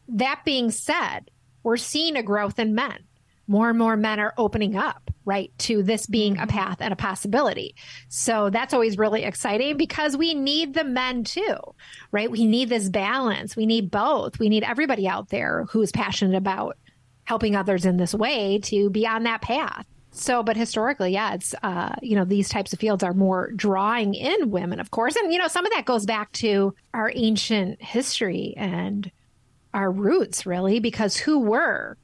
that being said, we're seeing a growth in men more and more men are opening up, right, to this being a mm-hmm. path and a possibility. So that's always really exciting because we need the men too, right? We need this balance. We need both. We need everybody out there who's passionate about helping others in this way to be on that path. So, but historically, yeah, it's, uh, you know, these types of fields are more drawing in women, of course. And, you know, some of that goes back to our ancient history and our roots, really, because who were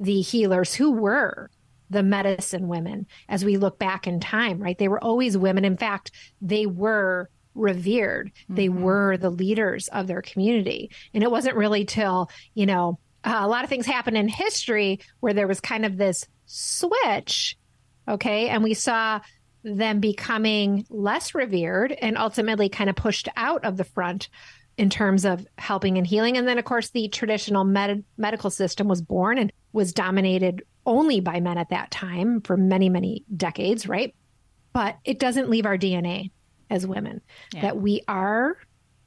the healers who were the medicine women as we look back in time, right? They were always women. In fact, they were revered. Mm-hmm. They were the leaders of their community. And it wasn't really till, you know, uh, a lot of things happened in history where there was kind of this switch. Okay. And we saw them becoming less revered and ultimately kind of pushed out of the front in terms of helping and healing. And then, of course, the traditional med- medical system was born and was dominated only by men at that time for many, many decades, right? But it doesn't leave our DNA as women yeah. that we are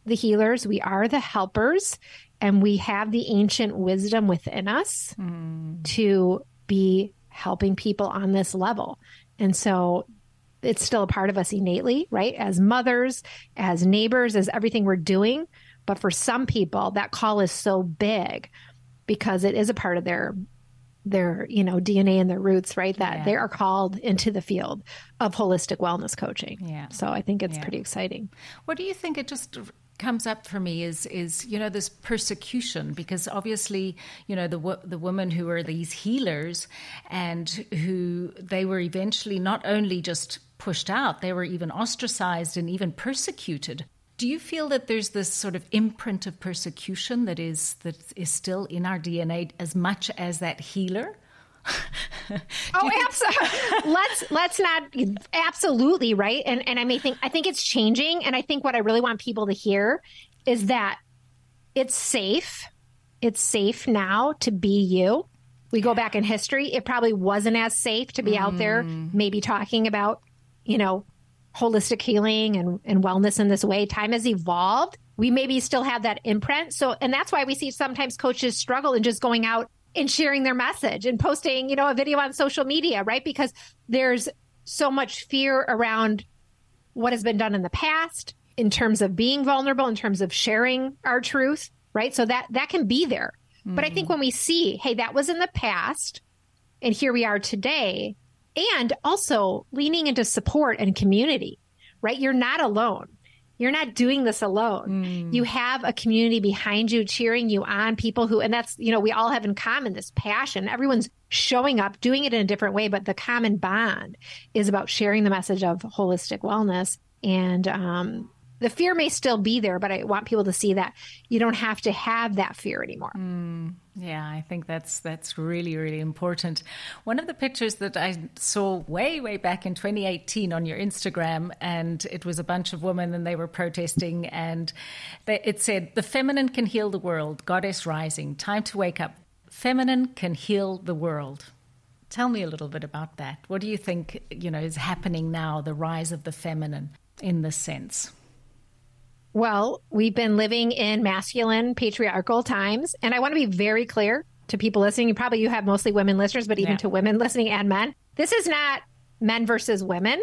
the healers, we are the helpers, and we have the ancient wisdom within us mm. to be helping people on this level. And so it's still a part of us innately, right? As mothers, as neighbors, as everything we're doing. But for some people, that call is so big because it is a part of their their, you know, DNA and their roots, right? That yeah. they are called into the field of holistic wellness coaching. Yeah. So I think it's yeah. pretty exciting. What do you think it just comes up for me is is you know this persecution because obviously you know the the women who are these healers and who they were eventually not only just pushed out they were even ostracized and even persecuted do you feel that there's this sort of imprint of persecution that is that is still in our DNA as much as that healer? [LAUGHS] oh, absolutely. [LAUGHS] let's let's not absolutely right. And and I may think I think it's changing. And I think what I really want people to hear is that it's safe. It's safe now to be you. We go back in history, it probably wasn't as safe to be mm. out there, mm. maybe talking about, you know, holistic healing and, and wellness in this way. Time has evolved. We maybe still have that imprint. So, and that's why we see sometimes coaches struggle in just going out and sharing their message and posting, you know, a video on social media, right? Because there's so much fear around what has been done in the past in terms of being vulnerable, in terms of sharing our truth, right? So that that can be there. Mm. But I think mm. when we see, hey, that was in the past and here we are today, and also leaning into support and community, right? You're not alone. You're not doing this alone. Mm. You have a community behind you, cheering you on, people who, and that's, you know, we all have in common this passion. Everyone's showing up, doing it in a different way, but the common bond is about sharing the message of holistic wellness. And um, the fear may still be there, but I want people to see that you don't have to have that fear anymore. Mm, yeah, I think that's that's really really important. One of the pictures that I saw way way back in 2018 on your Instagram, and it was a bunch of women and they were protesting, and they, it said, "The feminine can heal the world. Goddess rising. Time to wake up. Feminine can heal the world." Tell me a little bit about that. What do you think you know is happening now? The rise of the feminine in this sense. Well, we've been living in masculine patriarchal times. And I want to be very clear to people listening. You Probably you have mostly women listeners, but even yeah. to women [LAUGHS] listening and men, this is not men versus women,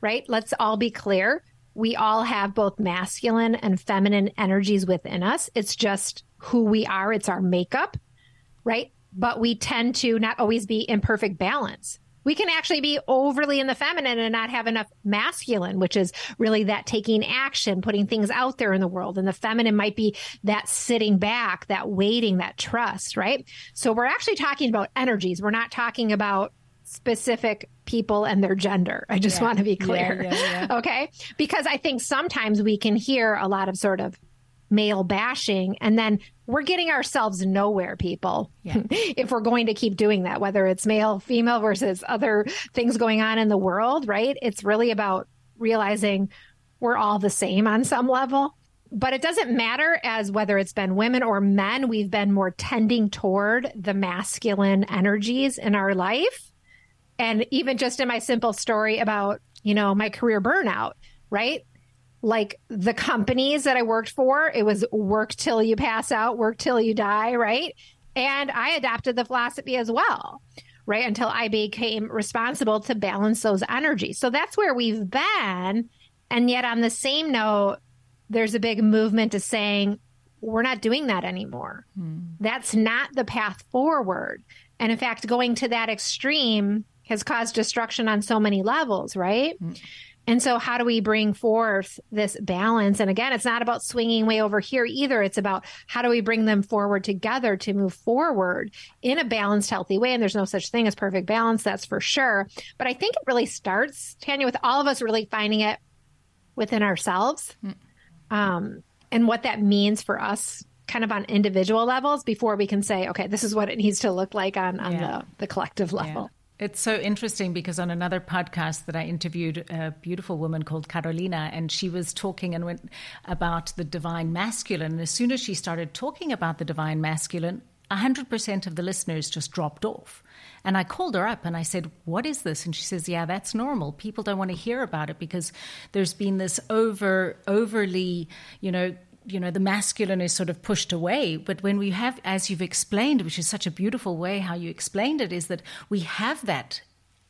right? Let's all be clear. We all have both masculine and feminine energies within us. It's just who we are, it's our makeup, right? But we tend to not always be in perfect balance we can actually be overly in the feminine and not have enough masculine, which is really that taking action, putting things out there in the world. And the feminine might be that sitting back, that waiting, that trust, right? So we're actually talking about energies. We're not talking about specific people and their gender. I just yeah. want to be clear. Yeah, yeah, [LAUGHS] okay. Because I think sometimes we can hear a lot of sort of male bashing and then we're getting ourselves nowhere people. Yeah. [LAUGHS] if we're going to keep doing that whether it's male female versus other things going on in the world right? It's really about realizing we're all the same on some level. But it doesn't matter as whether it's been women or men we've been more tending toward the masculine energies in our life. And even just in my simple story about you know my career burnout right like the companies that I worked for, it was work till you pass out, work till you die, right? And I adopted the philosophy as well, right? Until I became responsible to balance those energies. So that's where we've been. And yet, on the same note, there's a big movement to saying, we're not doing that anymore. Hmm. That's not the path forward. And in fact, going to that extreme has caused destruction on so many levels, right? Hmm. And so, how do we bring forth this balance? And again, it's not about swinging way over here either. It's about how do we bring them forward together to move forward in a balanced, healthy way. And there's no such thing as perfect balance, that's for sure. But I think it really starts, Tanya, with all of us really finding it within ourselves mm. um, and what that means for us kind of on individual levels before we can say, okay, this is what it needs to look like on, on yeah. the, the collective level. It's so interesting because on another podcast that I interviewed a beautiful woman called Carolina, and she was talking and went about the divine masculine. And as soon as she started talking about the divine masculine, 100% of the listeners just dropped off. And I called her up and I said, What is this? And she says, Yeah, that's normal. People don't want to hear about it because there's been this over, overly, you know, you know the masculine is sort of pushed away. But when we have as you've explained which is such a beautiful way how you explained it is that we have that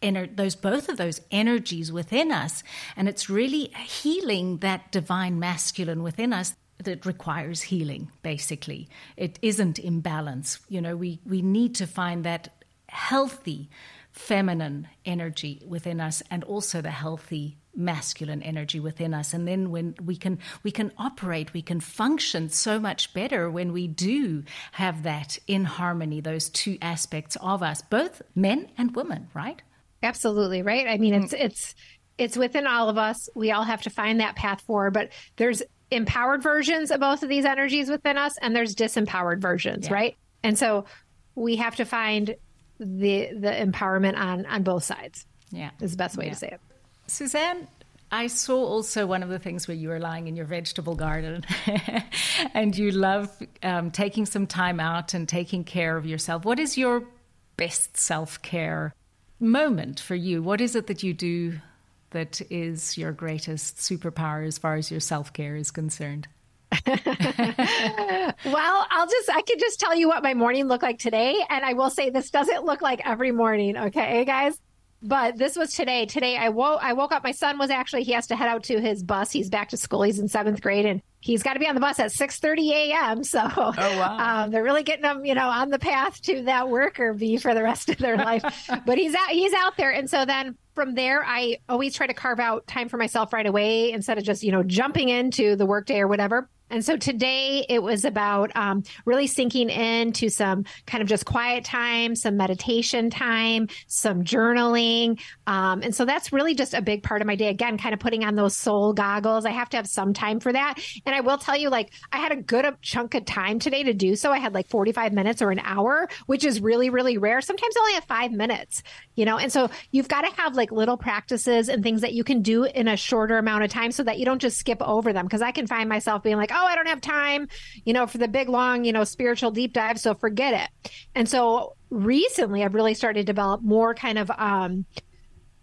ener- those both of those energies within us. And it's really healing that divine masculine within us that requires healing basically. It isn't imbalance. You know we we need to find that healthy feminine energy within us and also the healthy masculine energy within us. And then when we can we can operate we can function so much better when we do have that in harmony those two aspects of us both men and women right? Absolutely right? I mean it's it's it's within all of us. We all have to find that path forward but there's empowered versions of both of these energies within us and there's disempowered versions yeah. right? And so we have to find the the empowerment on on both sides. Yeah, is the best way yeah. to say it. Suzanne, I saw also one of the things where you were lying in your vegetable garden [LAUGHS] and you love um, taking some time out and taking care of yourself. What is your best self care moment for you? What is it that you do that is your greatest superpower as far as your self care is concerned? [LAUGHS] well, I'll just, I can just tell you what my morning looked like today. And I will say this doesn't look like every morning. Okay, guys. But this was today. Today I woke I woke up. My son was actually he has to head out to his bus. He's back to school. He's in seventh grade and he's got to be on the bus at six thirty a.m. So oh, wow. [LAUGHS] um, they're really getting him, you know, on the path to that worker bee for the rest of their [LAUGHS] life. but he's out he's out there. And so then from there, I always try to carve out time for myself right away instead of just, you know, jumping into the workday or whatever. And so today it was about um, really sinking into some kind of just quiet time, some meditation time, some journaling. Um, and so that's really just a big part of my day. Again, kind of putting on those soul goggles. I have to have some time for that. And I will tell you, like, I had a good chunk of time today to do so. I had like 45 minutes or an hour, which is really, really rare. Sometimes I only have five minutes, you know? And so you've got to have like little practices and things that you can do in a shorter amount of time so that you don't just skip over them. Cause I can find myself being like, oh, I don't have time, you know, for the big, long, you know, spiritual deep dive. So forget it. And so recently I've really started to develop more kind of, um,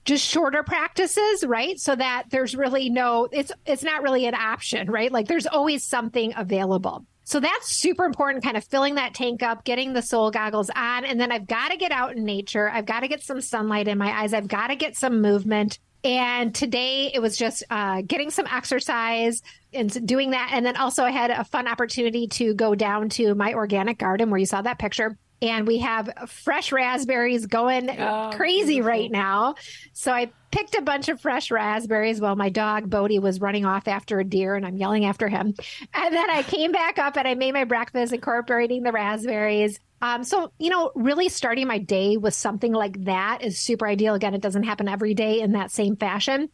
just shorter practices, right? So that there's really no, it's, it's not really an option, right? Like there's always something available. So that's super important, kind of filling that tank up, getting the soul goggles on. And then I've got to get out in nature. I've got to get some sunlight in my eyes. I've got to get some movement. And today it was just uh, getting some exercise and doing that. And then also I had a fun opportunity to go down to my organic garden where you saw that picture. And we have fresh raspberries going oh, crazy beautiful. right now. So I picked a bunch of fresh raspberries while my dog Bodie was running off after a deer and I'm yelling after him. And then I came back up and I made my breakfast incorporating the raspberries. Um, so, you know, really starting my day with something like that is super ideal. Again, it doesn't happen every day in that same fashion,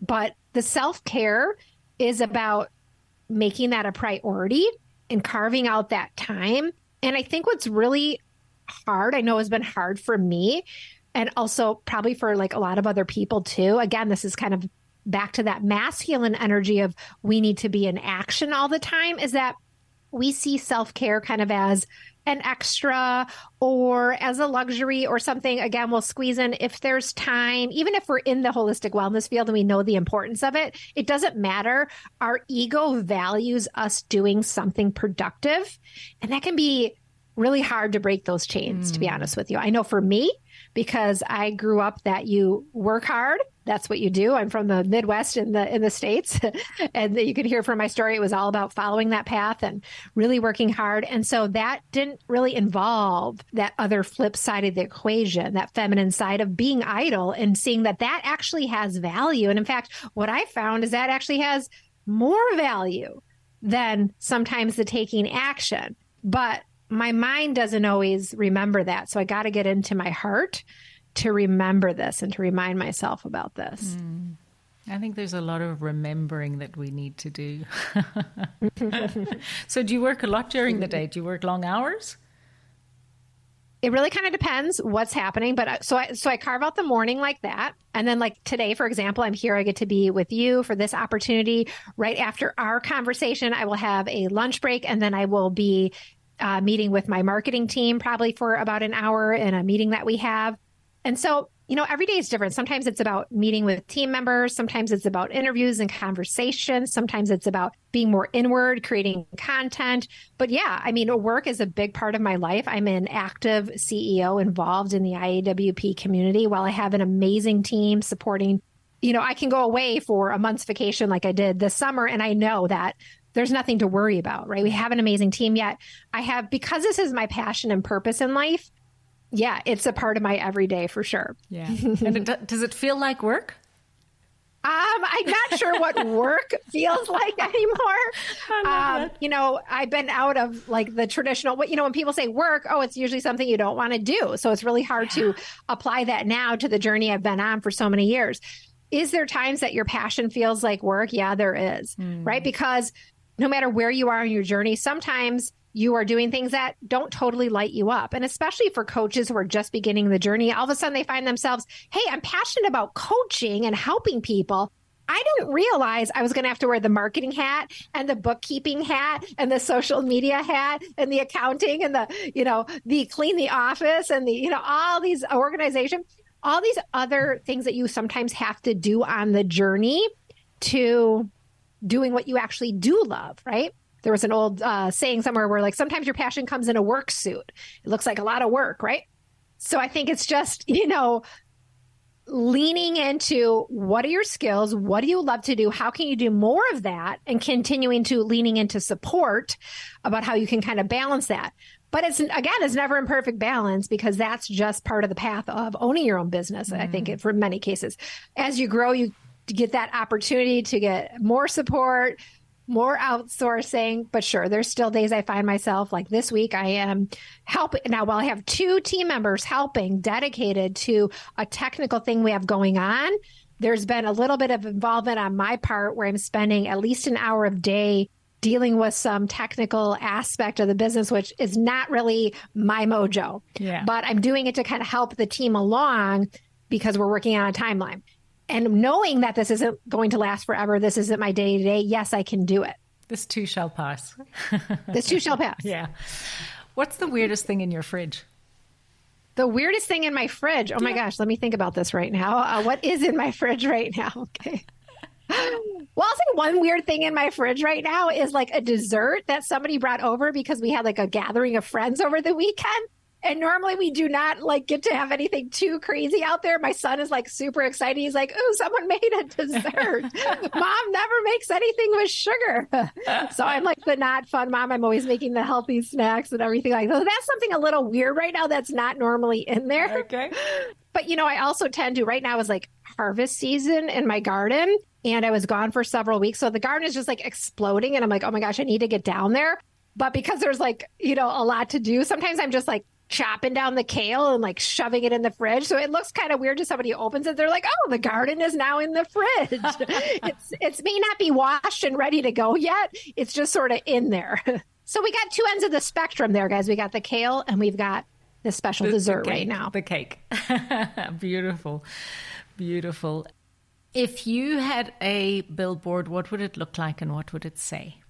but the self care is about making that a priority and carving out that time. And I think what's really hard, I know has been hard for me and also probably for like a lot of other people too. Again, this is kind of back to that masculine energy of we need to be in action all the time is that we see self care kind of as an extra or as a luxury or something. Again, we'll squeeze in if there's time, even if we're in the holistic wellness field and we know the importance of it, it doesn't matter. Our ego values us doing something productive. And that can be really hard to break those chains, mm. to be hmm. honest with you. I know for me, because I grew up that you work hard. That's what you do. I'm from the Midwest in the in the states, [LAUGHS] and you can hear from my story. It was all about following that path and really working hard. And so that didn't really involve that other flip side of the equation, that feminine side of being idle and seeing that that actually has value. And in fact, what I found is that actually has more value than sometimes the taking action. But my mind doesn't always remember that. So I got to get into my heart to remember this and to remind myself about this. Mm. I think there's a lot of remembering that we need to do. [LAUGHS] so, do you work a lot during the day? Do you work long hours? It really kind of depends what's happening, but so I so I carve out the morning like that, and then like today, for example, I'm here. I get to be with you for this opportunity. Right after our conversation, I will have a lunch break, and then I will be uh, meeting with my marketing team probably for about an hour in a meeting that we have. And so, you know, every day is different. Sometimes it's about meeting with team members. Sometimes it's about interviews and conversations. Sometimes it's about being more inward, creating content. But yeah, I mean, work is a big part of my life. I'm an active CEO involved in the IAWP community while I have an amazing team supporting you know, I can go away for a month's vacation like I did this summer. And I know that there's nothing to worry about, right? We have an amazing team yet. I have, because this is my passion and purpose in life, yeah, it's a part of my everyday for sure. Yeah. [LAUGHS] and it, does it feel like work? Um, I'm not sure what [LAUGHS] work feels like anymore. Um, you know, I've been out of like the traditional, what, you know, when people say work, oh, it's usually something you don't want to do. So it's really hard yeah. to apply that now to the journey I've been on for so many years. Is there times that your passion feels like work? Yeah, there is, mm. right? Because no matter where you are in your journey, sometimes you are doing things that don't totally light you up. And especially for coaches who are just beginning the journey, all of a sudden they find themselves, hey, I'm passionate about coaching and helping people. I didn't realize I was going to have to wear the marketing hat and the bookkeeping hat and the social media hat and the accounting and the, you know, the clean the office and the, you know, all these organization, all these other things that you sometimes have to do on the journey to doing what you actually do love, right? there was an old uh, saying somewhere where like sometimes your passion comes in a work suit. It looks like a lot of work, right? So I think it's just, [LAUGHS] you know, leaning into what are your skills? What do you love to do? How can you do more of that? And continuing to leaning into support about how you can kind of balance that. But it's again, it's never in perfect balance because that's just part of the path of owning your own business. Mm. I think mm-hmm. for many cases, as you grow, you get that opportunity to get more support, more outsourcing, but sure, there's still days I find myself like this week I am helping. Now, while I have two team members helping dedicated to a technical thing we have going on, there's been a little bit of involvement on my part where I'm spending at least an hour of day dealing with some technical aspect of the business, which is not really my mojo. Yeah. But I'm doing it to kind of help the team along because we're working on a timeline and knowing that this isn't going to last forever, this isn't my day to day, yes, I can do it. This too shall pass. [LAUGHS] this too shall pass. Yeah. What's the weirdest thing in your fridge? The weirdest thing in my fridge. Oh my gosh, let me think about this right now. Uh, what is in my [LAUGHS] fridge right now? [LAUGHS] Okay. Well, I'll say one weird thing in my fridge right now is like a dessert that somebody brought over because we had like a gathering of friends over the weekend. And normally we do not like get to have anything too crazy out there. My son is like super excited. He's like, "Oh, someone [LAUGHS] made a dessert. [LAUGHS] mom never makes anything with sugar." so I'm like the not fun mom. I'm always making the healthy snacks and everything like that. So that's something a little weird right now that's not normally in there. Okay. But you know, I also tend to right now is like harvest season in my garden and I was gone for several weeks. So the garden is just like exploding and I'm like, "Oh my gosh, I need to get down there." But because there's like, you know, a lot to do, sometimes I'm just like chopping down the kale and like shoving it in the fridge. So it looks kind of weird to somebody who opens it. They're like, "Oh, the garden is now in the fridge." [LAUGHS] it's it's may not be washed and ready to go yet. It's just sort of in there. [LAUGHS] so we got two ends of the spectrum there, guys. We got the kale and we've got the special the, dessert the right now. The cake. [LAUGHS] Beautiful. Beautiful. If you had a billboard, what would it look like and what would it say?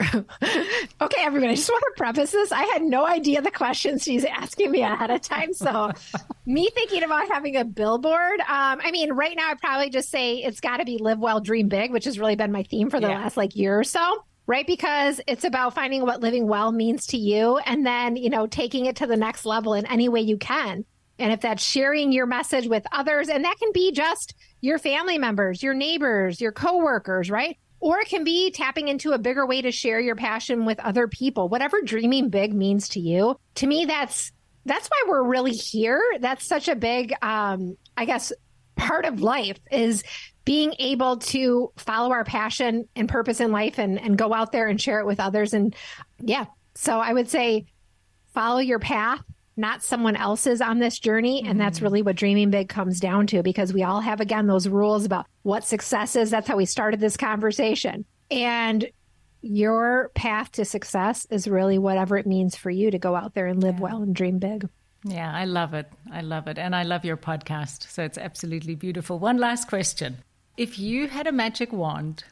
[LAUGHS] okay, everybody, I just want to preface this. I had no idea the questions she's asking me ahead of time. So, [LAUGHS] me thinking about having a billboard, um, I mean, right now, I'd probably just say it's got to be live well, dream big, which has really been my theme for the yeah. last like year or so. Right. Because it's about finding what living well means to you and then, you know, taking it to the next level in any way you can. And if that's sharing your message with others, and that can be just your family members, your neighbors, your coworkers, right? Or it can be tapping into a bigger way to share your passion with other people. Whatever dreaming big means to you. To me, that's that's why we're really here. That's such a big um, I guess part of life is being able to follow our passion and purpose in life and, and go out there and share it with others. And yeah, so I would say follow your path, not someone else's on this journey. And that's mm-hmm. really what dreaming big comes down to because we all have, again, those rules about what success is. That's how we started this conversation. And your path to success is really whatever it means for you to go out there and live yeah. well and dream big. Yeah, I love it. I love it. And I love your podcast. So it's absolutely beautiful. One last question. If you had a magic wand,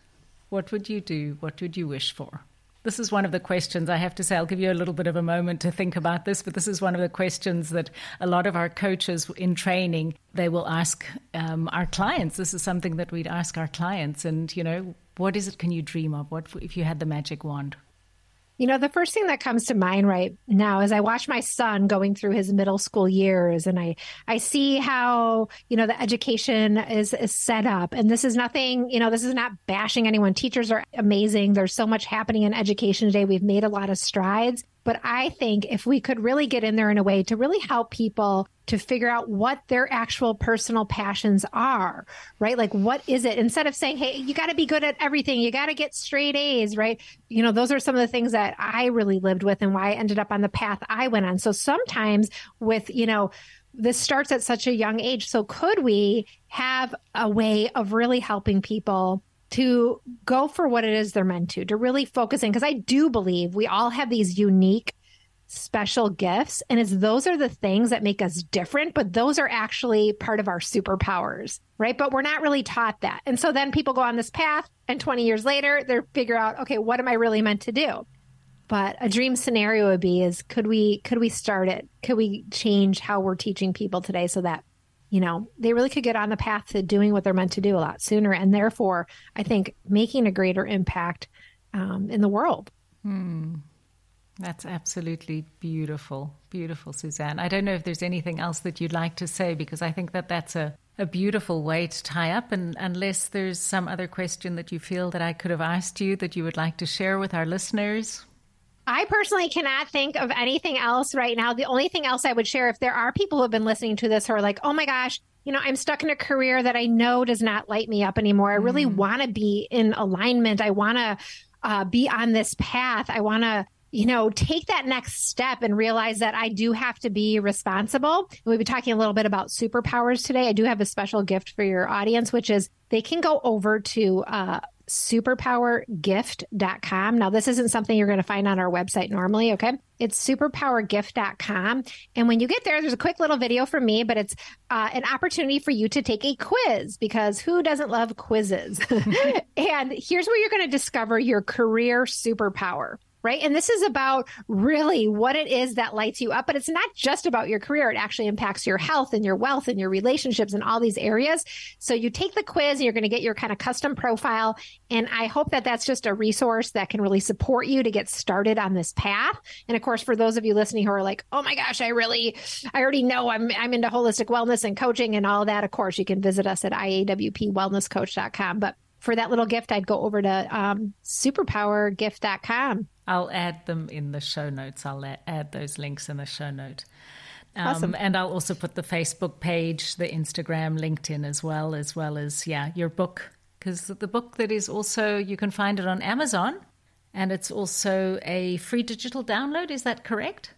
what would you do? What would you wish for? This is one of the questions I have to say. I'll give you a little bit of a moment to think about this, but this is one of the questions that a lot of our coaches in training they will ask um, our clients. This is something that we'd ask our clients, and you know, what is it? Can you dream of? What if you had the magic wand? You know, the first thing that comes to mind right now is I watch my son going through his middle school years and I, I see how, you know, the education is, is set up. And this is nothing, you know, this is not bashing anyone. Teachers are amazing. There's so much happening in education today. We've made a lot of strides. But I think if we could really get in there in a way to really help people to figure out what their actual personal passions are, right? Like, what is it? Instead of saying, hey, you got to be good at everything, you got to get straight A's, right? You know, those are some of the things that I really lived with and why I ended up on the path I went on. So sometimes with, you know, this starts at such a young age. So could we have a way of really helping people to go for what it is they're meant to, to really focus in. Because I do believe we all have these unique, special gifts. And it's those are the things that make us different, but those are actually part of our superpowers, right? But we're not really taught that. And so then people go on this path, and 20 years later, they figure out, okay, what am I really meant to do? But a dream scenario would be is could we could we start it? Could we change how we're teaching people today so that you know, they really could get on the path to doing what they're meant to do a lot sooner. And therefore, I think making a greater impact um, in the world. Hmm. That's absolutely beautiful. Beautiful, Suzanne. I don't know if there's anything else that you'd like to say because I think that that's a, a beautiful way to tie up. And unless there's some other question that you feel that I could have asked you that you would like to share with our listeners. I personally cannot think of anything else right now. The only thing else I would share if there are people who have been listening to this who are like, oh my gosh, you know, I'm stuck in a career that I know does not light me up anymore. I really mm. want to be in alignment. I want to uh, be on this path. I want to, you know, take that next step and realize that I do have to be responsible. We'll be talking a little bit about superpowers today. I do have a special gift for your audience, which is they can go over to uh, superpowergift.com. Now, this isn't something you're going to find on our website normally, okay? It's superpowergift.com. And when you get there, there's a quick little video from me, but it's uh, an opportunity for you to take a quiz because who doesn't love quizzes? [LAUGHS] [LAUGHS] and here's where you're going to discover your career superpower right? And this is about really what it is that lights you up, but it's not just about your career. It actually impacts your health and your wealth and your relationships and all these areas. So you take the quiz and you're going to get your kind of custom profile. And I hope that that's just a resource that can really support you to get started on this path. And of course, for those of you listening who are like, oh my gosh, I really, I already know I'm, I'm into holistic wellness and coaching and all that. Of course, you can visit us at iawpwellnesscoach.com. But for that little gift, I'd go over to um, superpowergift.com. I'll add them in the show notes. I'll add those links in the show note. Um, awesome. And I'll also put the Facebook page, the Instagram, LinkedIn as well, as well as, yeah, your book. Because the book that is also, you can find it on Amazon and it's also a free digital download. Is that correct?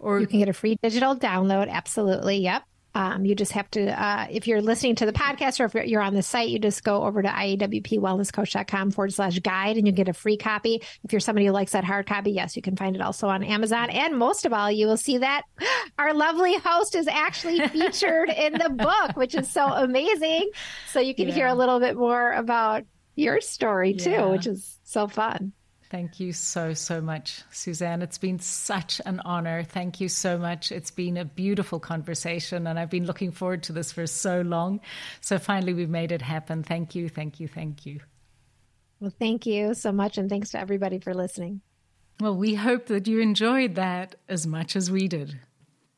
Or you can get a free digital download. Absolutely. Yep. Um, you just have to, uh, if you're listening to the podcast or if you're on the site, you just go over to iawpwellnesscoach.com forward slash guide and you get a free copy. If you're somebody who likes that hard copy, yes, you can find it also on Amazon. And most of all, you will see that [GASPS] our lovely host is actually [LAUGHS] featured in the book, which is so [LAUGHS] amazing. So you can yeah. hear a little bit more about your story too, yeah. which is so fun. Thank you so, so much, Suzanne. It's been such an honor. Thank you so much. It's been a beautiful conversation, and I've been looking forward to this for so long. So finally, we've made it happen. Thank you, thank you, thank you. Well, thank you so much, and thanks to everybody for listening. Well, we hope that you enjoyed that as much as we did.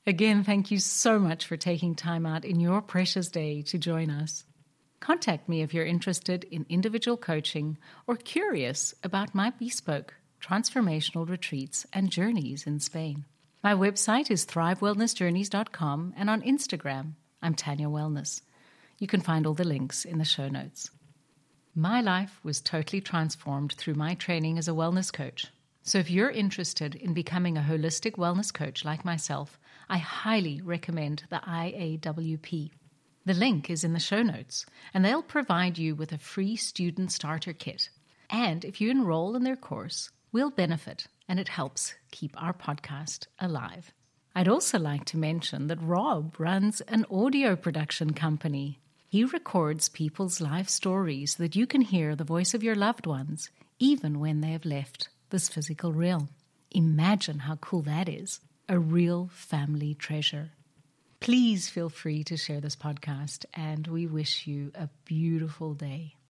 Again, thank you so much for taking time out in your precious day to join us. Contact me if you're interested in individual coaching or curious about my bespoke transformational retreats and journeys in Spain. My website is thrivewellnessjourneys.com and on Instagram, I'm Tanya Wellness. You can find all the links in the show notes. My life was totally transformed through my training as a wellness coach. So if you're interested in becoming a holistic wellness coach like myself, I highly recommend the IAWP. The link is in the show notes, and they'll provide you with a free student starter kit. And if you enroll in their course, we'll benefit, and it helps keep our podcast alive. I'd also like to mention that Rob runs an audio production company. He records people's life stories so that you can hear the voice of your loved ones, even when they have left this physical realm. Imagine how cool that is! A real family treasure. Please feel free to share this podcast, and we wish you a beautiful day.